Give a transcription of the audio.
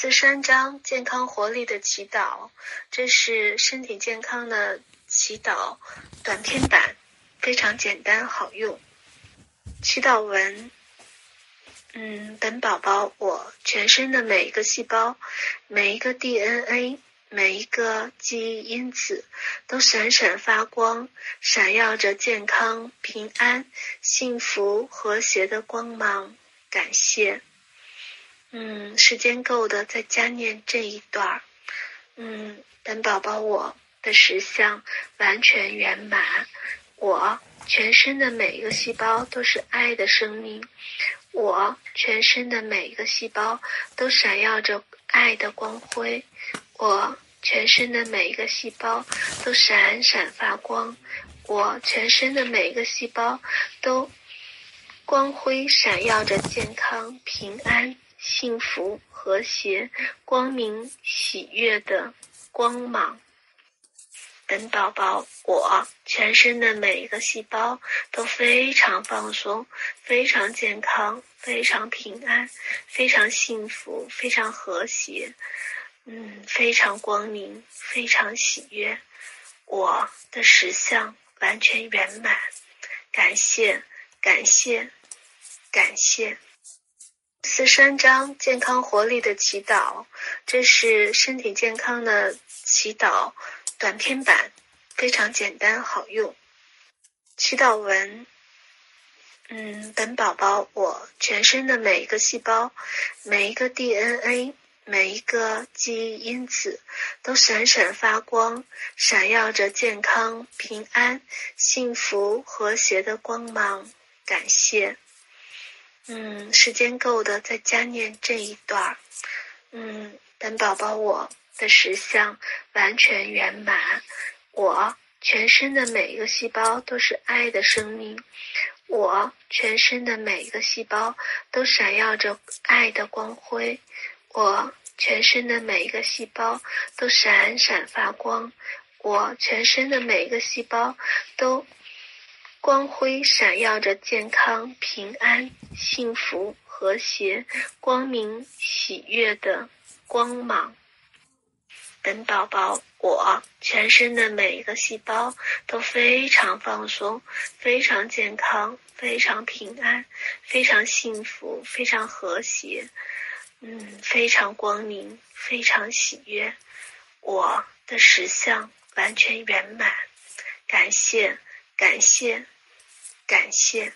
四三章健康活力的祈祷，这是身体健康的祈祷短篇版，非常简单好用。祈祷文，嗯，本宝宝，我全身的每一个细胞，每一个 DNA，每一个记忆因子，都闪闪发光，闪耀着健康、平安、幸福、和谐的光芒。感谢。嗯，时间够的，再加念这一段儿。嗯，本宝宝，我的实相完全圆满，我全身的每一个细胞都是爱的生命，我全身的每一个细胞都闪耀着爱的光辉，我全身的每一个细胞都闪闪发光，我全身的每一个细胞都光辉闪耀着健康、平安。幸福、和谐、光明、喜悦的光芒。本宝宝，我全身的每一个细胞都非常放松，非常健康，非常平安，非常幸福，非常和谐，嗯，非常光明，非常喜悦。我的实相完全圆满，感谢，感谢，感谢。四三章健康活力的祈祷，这是身体健康的祈祷短篇版，非常简单好用。祈祷文，嗯，本宝宝，我全身的每一个细胞，每一个 DNA，每一个记忆因子，都闪闪发光，闪耀着健康、平安、幸福、和谐的光芒。感谢。嗯，时间够的，再加念这一段儿。嗯，本宝宝，我的实相完全圆满，我全身的每一个细胞都是爱的生命，我全身的每一个细胞都闪耀着爱的光辉，我全身的每一个细胞都闪闪发光，我全身的每一个细胞都。光辉闪耀着健康、平安、幸福、和谐、光明、喜悦的光芒。本宝宝，我全身的每一个细胞都非常放松，非常健康，非常平安，非常幸福，非常和谐，嗯，非常光明，非常喜悦。我的实相完全圆满，感谢。感谢，感谢。